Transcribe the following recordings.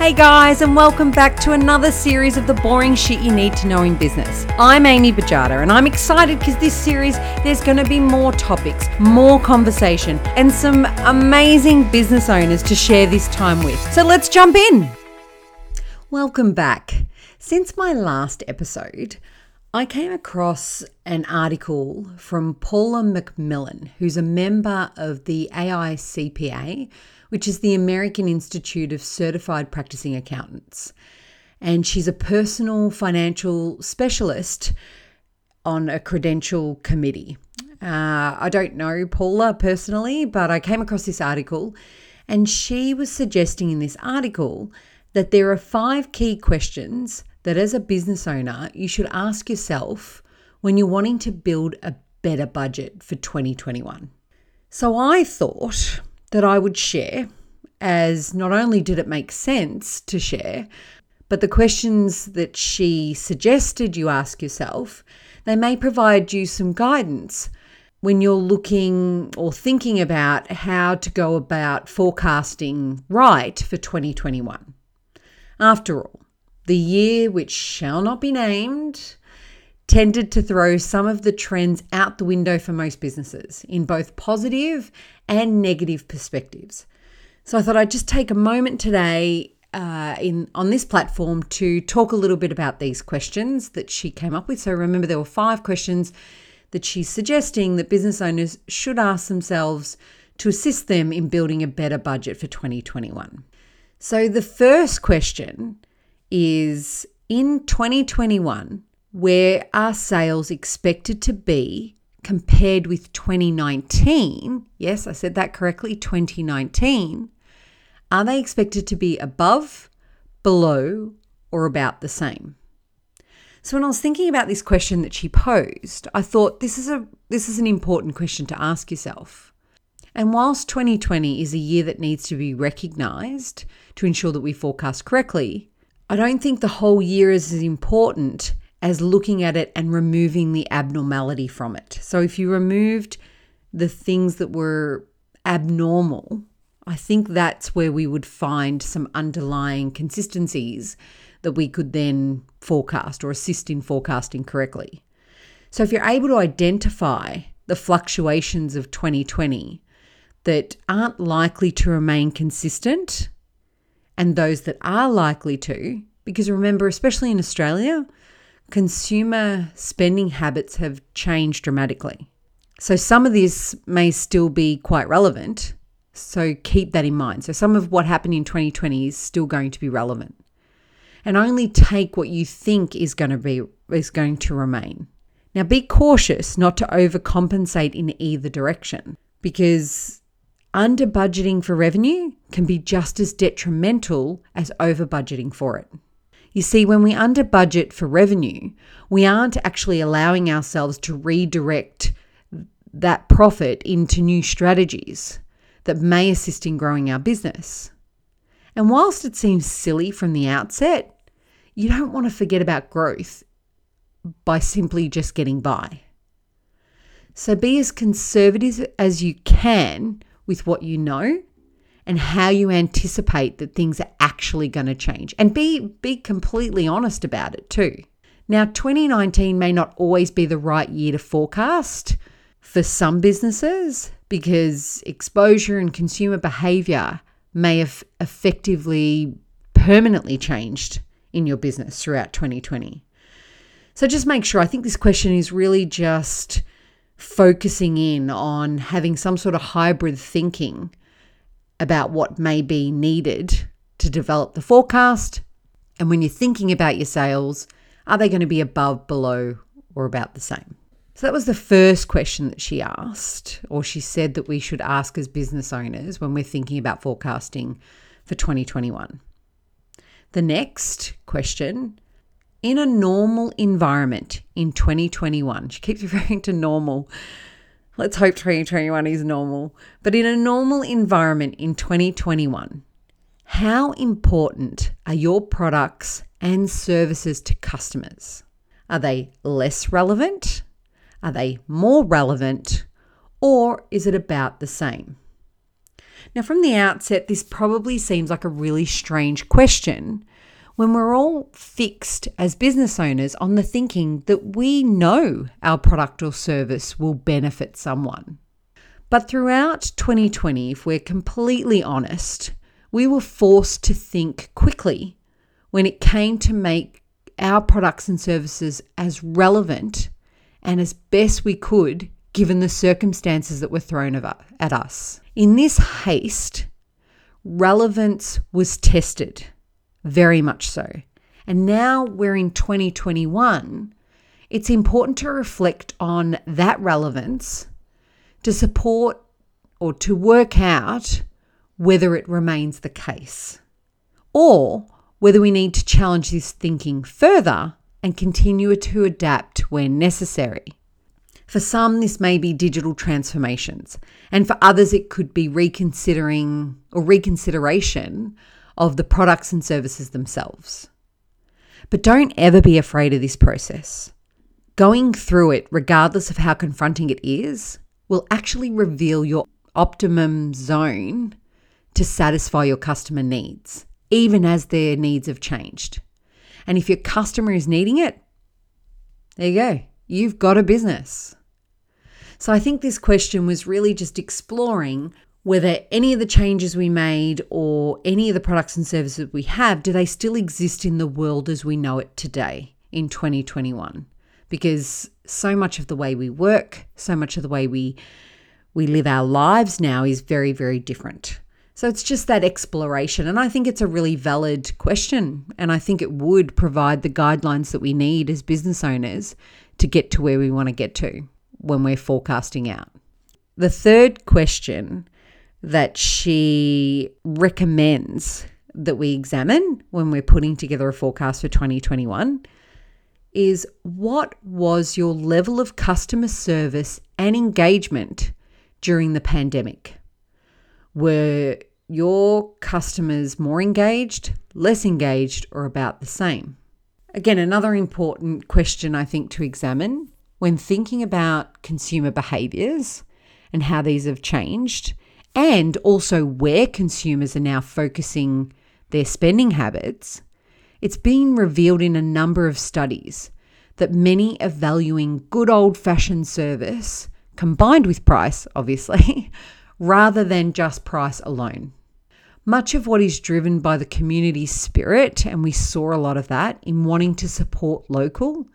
Hey guys, and welcome back to another series of the boring shit you need to know in business. I'm Amy Bajada, and I'm excited because this series there's going to be more topics, more conversation, and some amazing business owners to share this time with. So let's jump in. Welcome back. Since my last episode, I came across an article from Paula McMillan, who's a member of the AICPA which is the American Institute of Certified Practicing Accountants. And she's a personal financial specialist on a credential committee. Uh, I don't know Paula personally, but I came across this article, and she was suggesting in this article that there are five key questions that as a business owner you should ask yourself when you're wanting to build a better budget for 2021. So I thought that I would share, as not only did it make sense to share, but the questions that she suggested you ask yourself, they may provide you some guidance when you're looking or thinking about how to go about forecasting right for 2021. After all, the year which shall not be named tended to throw some of the trends out the window for most businesses in both positive and negative perspectives. So I thought I'd just take a moment today uh, in on this platform to talk a little bit about these questions that she came up with. So remember, there were five questions that she's suggesting that business owners should ask themselves to assist them in building a better budget for 2021. So the first question is in 2021, where are sales expected to be compared with 2019? Yes, I said that correctly, 2019. Are they expected to be above, below, or about the same? So when I was thinking about this question that she posed, I thought this is a this is an important question to ask yourself. And whilst 2020 is a year that needs to be recognized to ensure that we forecast correctly, I don't think the whole year is as important as looking at it and removing the abnormality from it. So if you removed the things that were abnormal, I think that's where we would find some underlying consistencies that we could then forecast or assist in forecasting correctly. So if you're able to identify the fluctuations of 2020 that aren't likely to remain consistent and those that are likely to, because remember, especially in Australia, consumer spending habits have changed dramatically. So some of this may still be quite relevant. So keep that in mind. So some of what happened in 2020 is still going to be relevant. And only take what you think is going to be is going to remain. Now be cautious not to overcompensate in either direction because under budgeting for revenue can be just as detrimental as over budgeting for it. You see, when we under budget for revenue, we aren't actually allowing ourselves to redirect that profit into new strategies that may assist in growing our business. And whilst it seems silly from the outset, you don't want to forget about growth by simply just getting by. So be as conservative as you can with what you know and how you anticipate that things are actually going to change and be be completely honest about it too. Now 2019 may not always be the right year to forecast for some businesses because exposure and consumer behavior may have effectively permanently changed in your business throughout 2020. So just make sure I think this question is really just focusing in on having some sort of hybrid thinking about what may be needed to develop the forecast. And when you're thinking about your sales, are they going to be above, below, or about the same? So that was the first question that she asked, or she said that we should ask as business owners when we're thinking about forecasting for 2021. The next question in a normal environment in 2021, she keeps referring to normal. Let's hope 2021 is normal. But in a normal environment in 2021, how important are your products and services to customers? Are they less relevant? Are they more relevant? Or is it about the same? Now, from the outset, this probably seems like a really strange question when we're all fixed as business owners on the thinking that we know our product or service will benefit someone. But throughout 2020, if we're completely honest, we were forced to think quickly when it came to make our products and services as relevant and as best we could given the circumstances that were thrown at us. In this haste, relevance was tested very much so. And now we're in 2021. It's important to reflect on that relevance to support or to work out whether it remains the case or whether we need to challenge this thinking further and continue to adapt when necessary. For some, this may be digital transformations, and for others, it could be reconsidering or reconsideration of the products and services themselves. But don't ever be afraid of this process. Going through it, regardless of how confronting it is, will actually reveal your optimum zone to satisfy your customer needs, even as their needs have changed. And if your customer is needing it, there you go. You've got a business. So I think this question was really just exploring whether any of the changes we made or any of the products and services that we have, do they still exist in the world as we know it today in 2021? Because so much of the way we work, so much of the way we we live our lives now is very, very different. So it's just that exploration. And I think it's a really valid question. And I think it would provide the guidelines that we need as business owners to get to where we want to get to when we're forecasting out. The third question that she recommends that we examine when we're putting together a forecast for 2021 is what was your level of customer service and engagement during the pandemic? Were your customers more engaged, less engaged, or about the same? Again, another important question I think to examine when thinking about consumer behaviors and how these have changed and also where consumers are now focusing their spending habits, it's been revealed in a number of studies that many are valuing good old fashioned service combined with price, obviously, rather than just price alone. Much of what is driven by the community spirit, and we saw a lot of that in wanting to support local,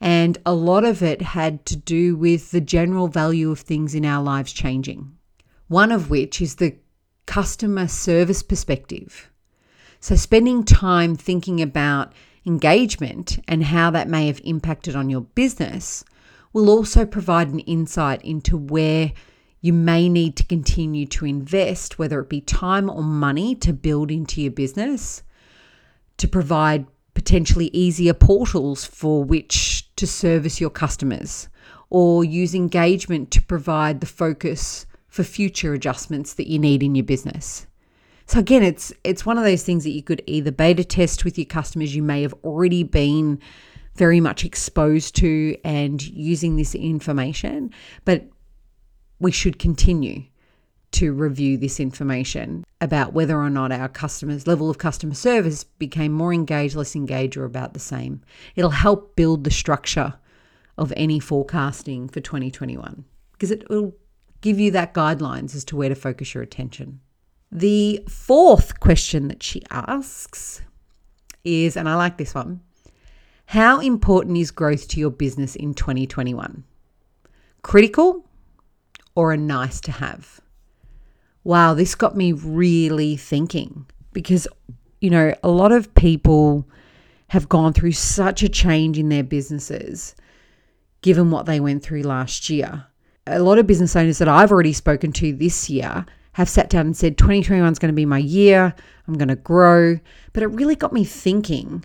and a lot of it had to do with the general value of things in our lives changing one of which is the customer service perspective. So, spending time thinking about engagement and how that may have impacted on your business will also provide an insight into where you may need to continue to invest, whether it be time or money to build into your business, to provide potentially easier portals for which to service your customers, or use engagement to provide the focus for future adjustments that you need in your business. So again, it's it's one of those things that you could either beta test with your customers you may have already been very much exposed to and using this information, but we should continue to review this information about whether or not our customers level of customer service became more engaged, less engaged or about the same. It'll help build the structure of any forecasting for 2021 because it will give you that guidelines as to where to focus your attention. The fourth question that she asks is, and I like this one how important is growth to your business in 2021? Critical or a nice to have? Wow, this got me really thinking because, you know, a lot of people have gone through such a change in their businesses given what they went through last year a lot of business owners that I've already spoken to this year have sat down and said 2021 is going to be my year. I'm going to grow. But it really got me thinking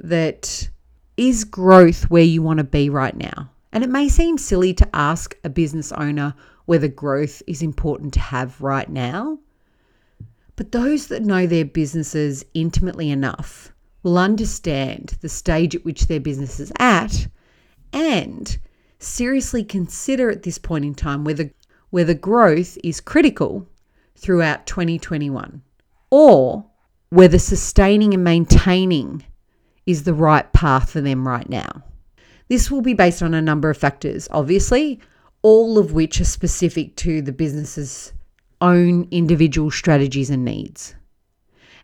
that is growth where you want to be right now? And it may seem silly to ask a business owner whether growth is important to have right now. But those that know their businesses intimately enough will understand the stage at which their business is at and seriously consider at this point in time whether whether growth is critical throughout 2021, or whether sustaining and maintaining is the right path for them right now. This will be based on a number of factors, obviously, all of which are specific to the business's own individual strategies and needs.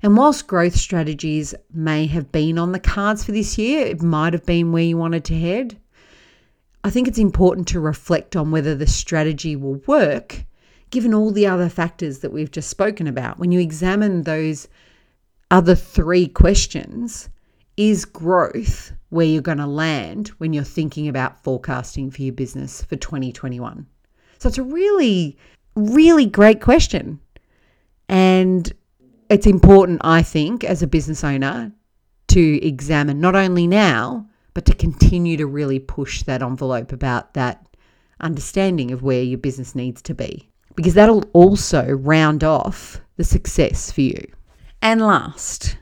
And whilst growth strategies may have been on the cards for this year, it might have been where you wanted to head. I think it's important to reflect on whether the strategy will work given all the other factors that we've just spoken about. When you examine those other three questions, is growth where you're going to land when you're thinking about forecasting for your business for 2021? So it's a really, really great question. And it's important, I think, as a business owner to examine not only now, but to continue to really push that envelope about that understanding of where your business needs to be. Because that'll also round off the success for you. And last,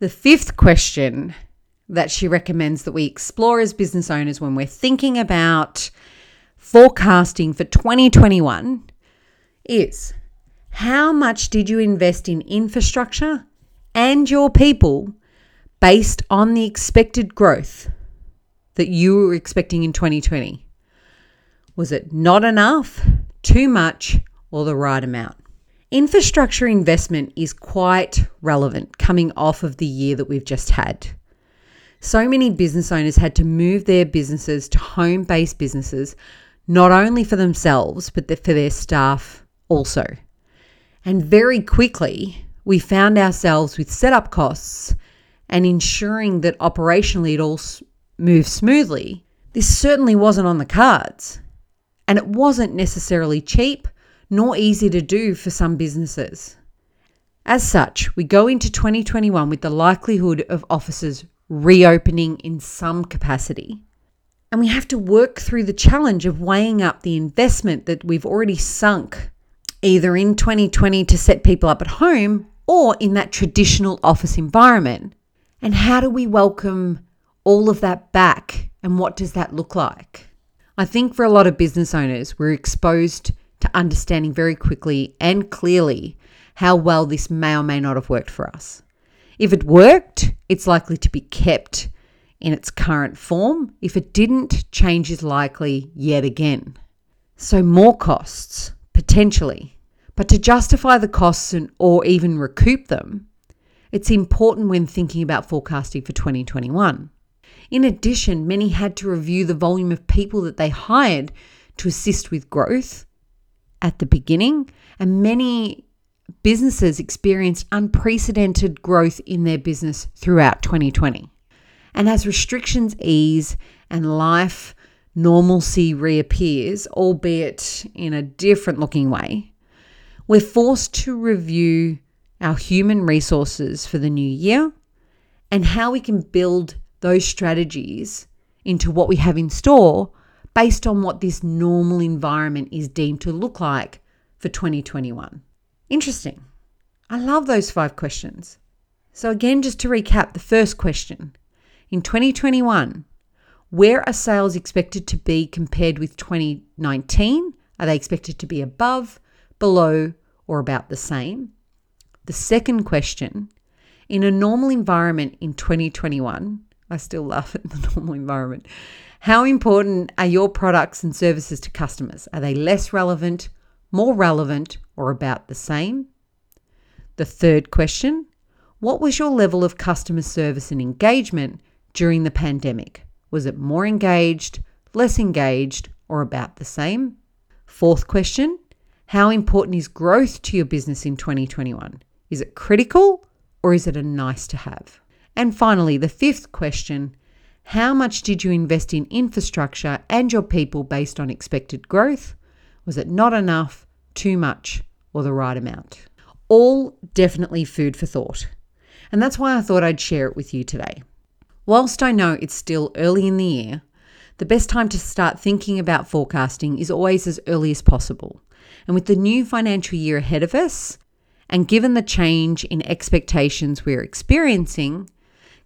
the fifth question that she recommends that we explore as business owners when we're thinking about forecasting for 2021 is how much did you invest in infrastructure and your people based on the expected growth that you were expecting in 2020? Was it not enough, too much, or the right amount? Infrastructure investment is quite relevant coming off of the year that we've just had. So many business owners had to move their businesses to home based businesses, not only for themselves, but for their staff also. And very quickly, we found ourselves with setup costs and ensuring that operationally it all moves smoothly. This certainly wasn't on the cards. And it wasn't necessarily cheap nor easy to do for some businesses. As such, we go into 2021 with the likelihood of offices reopening in some capacity. And we have to work through the challenge of weighing up the investment that we've already sunk either in 2020 to set people up at home or in that traditional office environment. And how do we welcome all of that back? And what does that look like? I think for a lot of business owners, we're exposed to understanding very quickly and clearly how well this may or may not have worked for us. If it worked, it's likely to be kept in its current form. If it didn't, change is likely yet again. So, more costs, potentially. But to justify the costs and, or even recoup them, it's important when thinking about forecasting for 2021. In addition, many had to review the volume of people that they hired to assist with growth at the beginning, and many businesses experienced unprecedented growth in their business throughout 2020. And as restrictions ease and life normalcy reappears, albeit in a different looking way, we're forced to review our human resources for the new year and how we can build those strategies into what we have in store based on what this normal environment is deemed to look like for 2021. Interesting. I love those five questions. So, again, just to recap the first question in 2021, where are sales expected to be compared with 2019? Are they expected to be above, below, or about the same? The second question in a normal environment in 2021, I still laugh at the normal environment. How important are your products and services to customers? Are they less relevant, more relevant, or about the same? The third question What was your level of customer service and engagement during the pandemic? Was it more engaged, less engaged, or about the same? Fourth question How important is growth to your business in 2021? Is it critical or is it a nice to have? And finally, the fifth question How much did you invest in infrastructure and your people based on expected growth? Was it not enough, too much, or the right amount? All definitely food for thought. And that's why I thought I'd share it with you today. Whilst I know it's still early in the year, the best time to start thinking about forecasting is always as early as possible. And with the new financial year ahead of us, and given the change in expectations we're experiencing,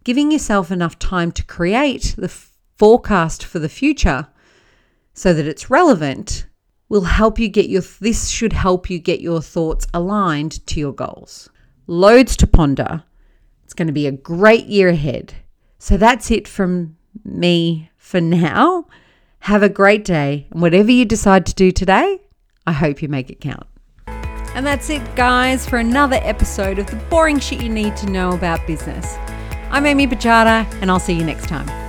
giving yourself enough time to create the forecast for the future so that it's relevant will help you get your this should help you get your thoughts aligned to your goals. Loads to ponder. It's going to be a great year ahead. So that's it from me for now. Have a great day, and whatever you decide to do today, I hope you make it count. And that's it, guys, for another episode of the boring shit you need to know about business. I'm Amy Bajada, and I'll see you next time.